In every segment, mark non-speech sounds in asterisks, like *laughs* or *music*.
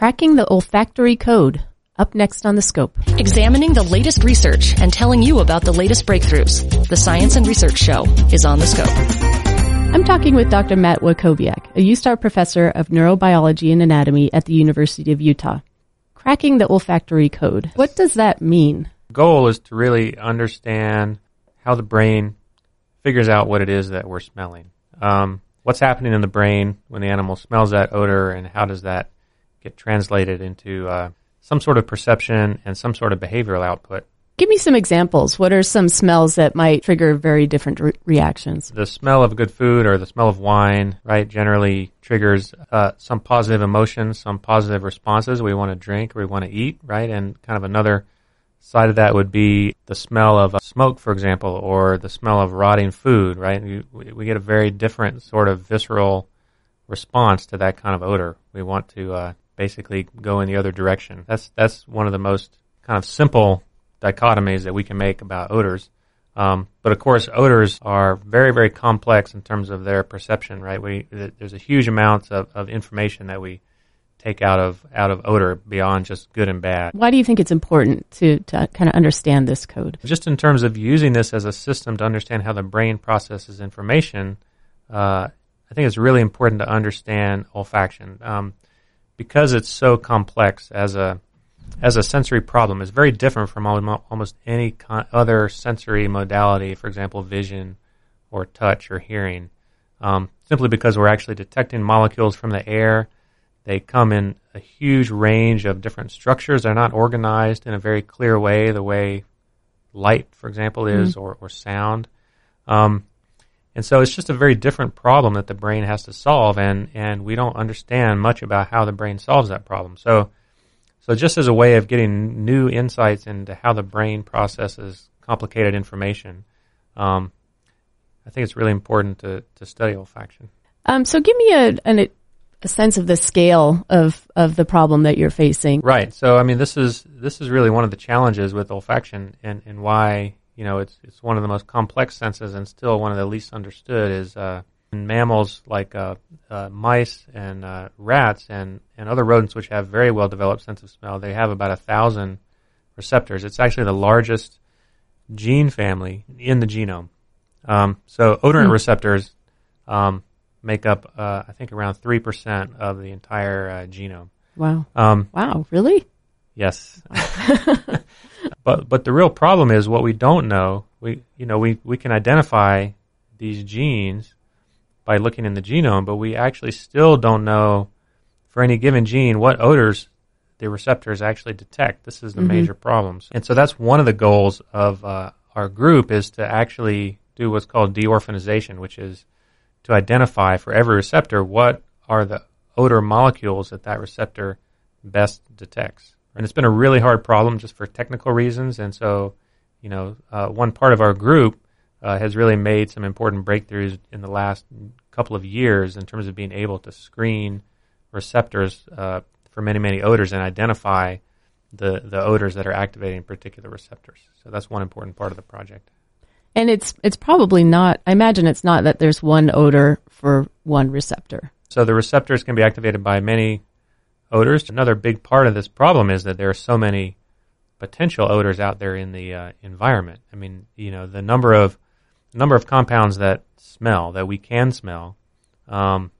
Cracking the olfactory code. Up next on the scope. Examining the latest research and telling you about the latest breakthroughs. The Science and Research Show is on the scope. I'm talking with Dr. Matt Wachowiak, a USTAR professor of neurobiology and anatomy at the University of Utah. Cracking the olfactory code. What does that mean? The goal is to really understand how the brain figures out what it is that we're smelling. Um, what's happening in the brain when the animal smells that odor, and how does that get translated into uh, some sort of perception and some sort of behavioral output. Give me some examples. What are some smells that might trigger very different re- reactions? The smell of good food or the smell of wine, right, generally triggers uh, some positive emotions, some positive responses. We want to drink or we want to eat, right? And kind of another side of that would be the smell of smoke, for example, or the smell of rotting food, right? We, we get a very different sort of visceral response to that kind of odor. We want to uh, basically go in the other direction. That's that's one of the most kind of simple dichotomies that we can make about odors. Um, but of course, odors are very, very complex in terms of their perception. Right? We there's a huge amount of, of information that we take out of out of odor beyond just good and bad. Why do you think it's important to to kind of understand this code? Just in terms of using this as a system to understand how the brain processes information, uh, I think it's really important to understand olfaction. Um, because it's so complex as a as a sensory problem, it's very different from almost any con- other sensory modality. For example, vision or touch or hearing. Um, simply because we're actually detecting molecules from the air. They come in a huge range of different structures. They're not organized in a very clear way, the way light, for example, is, mm-hmm. or, or sound. Um, and so it's just a very different problem that the brain has to solve, and, and we don't understand much about how the brain solves that problem. So, so just as a way of getting new insights into how the brain processes complicated information, um, I think it's really important to, to study olfaction. Um, so give me a, an, a sense of the scale of, of the problem that you're facing. Right. So I mean, this is this is really one of the challenges with olfaction, and, and why you know, it's it's one of the most complex senses and still one of the least understood. Is uh, in mammals like uh, uh, mice and uh, rats and and other rodents which have very well developed sense of smell. They have about a thousand receptors. It's actually the largest gene family in the genome. Um, so odorant mm. receptors um, make up, uh, I think, around three percent of the entire uh, genome. Wow! Um, wow! Really? Yes. *laughs* but but the real problem is what we don't know. We you know we we can identify these genes by looking in the genome, but we actually still don't know for any given gene what odors the receptors actually detect. This is the mm-hmm. major problems, and so that's one of the goals of uh, our group is to actually do what's called deorphanization, which is to identify for every receptor what are the odor molecules that that receptor best detects and it's been a really hard problem just for technical reasons. And so, you know, uh, one part of our group uh, has really made some important breakthroughs in the last couple of years in terms of being able to screen receptors uh, for many, many odors and identify the the odors that are activating particular receptors. So that's one important part of the project. And it's it's probably not. I imagine it's not that there's one odor for one receptor. So the receptors can be activated by many odors. Another big part of this problem is that there are so many potential odors out there in the uh, environment. I mean, you know, the number of number of compounds that smell that we can smell um,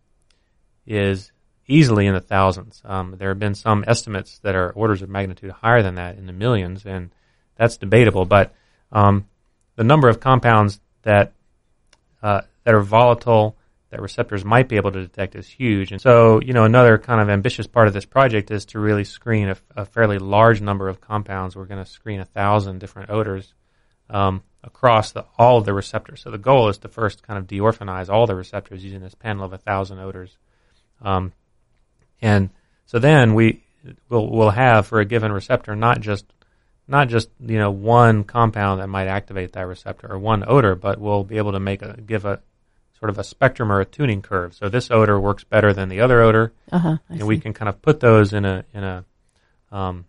is easily in the thousands. Um, there have been some estimates that are orders of magnitude higher than that in the millions, and that's debatable. But um, the number of compounds that uh, that are volatile that receptors might be able to detect is huge. And so, you know, another kind of ambitious part of this project is to really screen a, a fairly large number of compounds. We're going to screen a thousand different odors um, across the, all of the receptors. So the goal is to first kind of deorphanize all the receptors using this panel of a thousand odors. Um, and so then we will we'll have for a given receptor not just not just you know one compound that might activate that receptor or one odor, but we'll be able to make a give a sort of a spectrum or a tuning curve. So this odor works better than the other odor, uh-huh, and see. we can kind of put those in a in a um,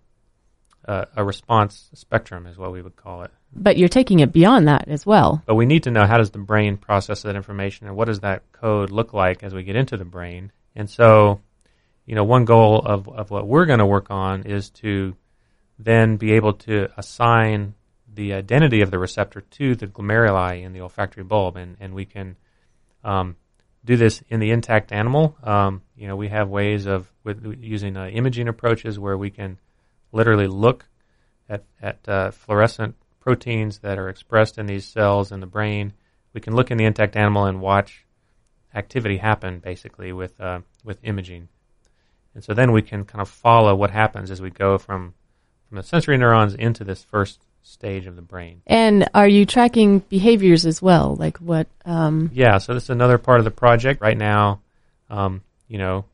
uh, a response spectrum is what we would call it. But you're taking it beyond that as well. But we need to know how does the brain process that information, and what does that code look like as we get into the brain. And so, you know, one goal of, of what we're going to work on is to then be able to assign the identity of the receptor to the glomeruli in the olfactory bulb, and, and we can um, do this in the intact animal. Um, you know, we have ways of with, using uh, imaging approaches where we can literally look at, at uh, fluorescent proteins that are expressed in these cells in the brain. We can look in the intact animal and watch activity happen basically with uh, with imaging, and so then we can kind of follow what happens as we go from from the sensory neurons into this first stage of the brain. And are you tracking behaviors as well? Like what? Um... Yeah, so this is another part of the project right now. Um, you know,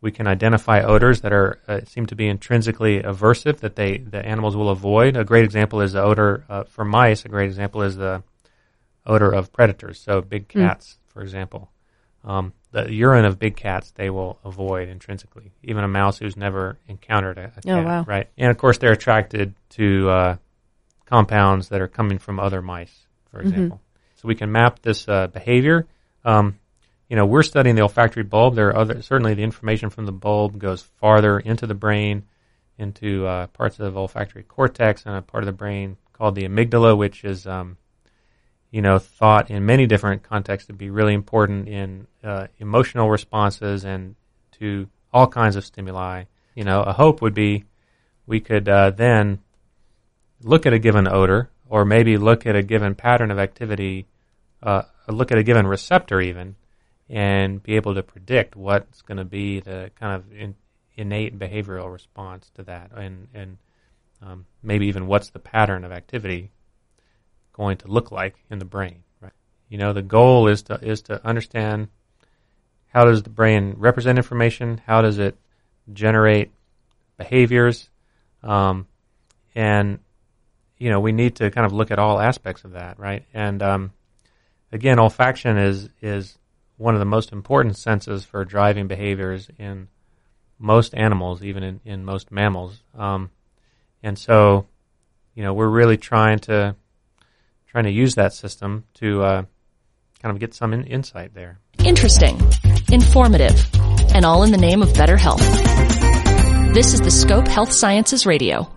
we can identify odors that are uh, seem to be intrinsically aversive that they the animals will avoid. A great example is the odor uh, for mice. A great example is the odor of predators. So big hmm. cats, mm. for example, um, the urine of big cats they will avoid intrinsically. Even a mouse who's never encountered a, a oh, cat, wow. right? And of course, they're attracted to uh, compounds that are coming from other mice, for mm-hmm. example. Mm-hmm. So we can map this uh, behavior. Um, you know, we're studying the olfactory bulb. There are other, certainly the information from the bulb goes farther into the brain, into uh, parts of the olfactory cortex and a part of the brain called the amygdala, which is, um, you know, thought in many different contexts to be really important in uh, emotional responses and to all kinds of stimuli. You know, a hope would be we could uh, then look at a given odor, or maybe look at a given pattern of activity, uh, look at a given receptor even, and be able to predict what's going to be the kind of in, innate behavioral response to that, and and um, maybe even what's the pattern of activity going to look like in the brain. Right? You know, the goal is to is to understand how does the brain represent information, how does it generate behaviors, um, and you know we need to kind of look at all aspects of that, right? And um, again, olfaction is is one of the most important senses for driving behaviors in most animals, even in, in most mammals. Um, and so, you know, we're really trying to trying to use that system to uh, kind of get some in, insight there. Interesting, informative, and all in the name of better health. This is the Scope Health Sciences Radio.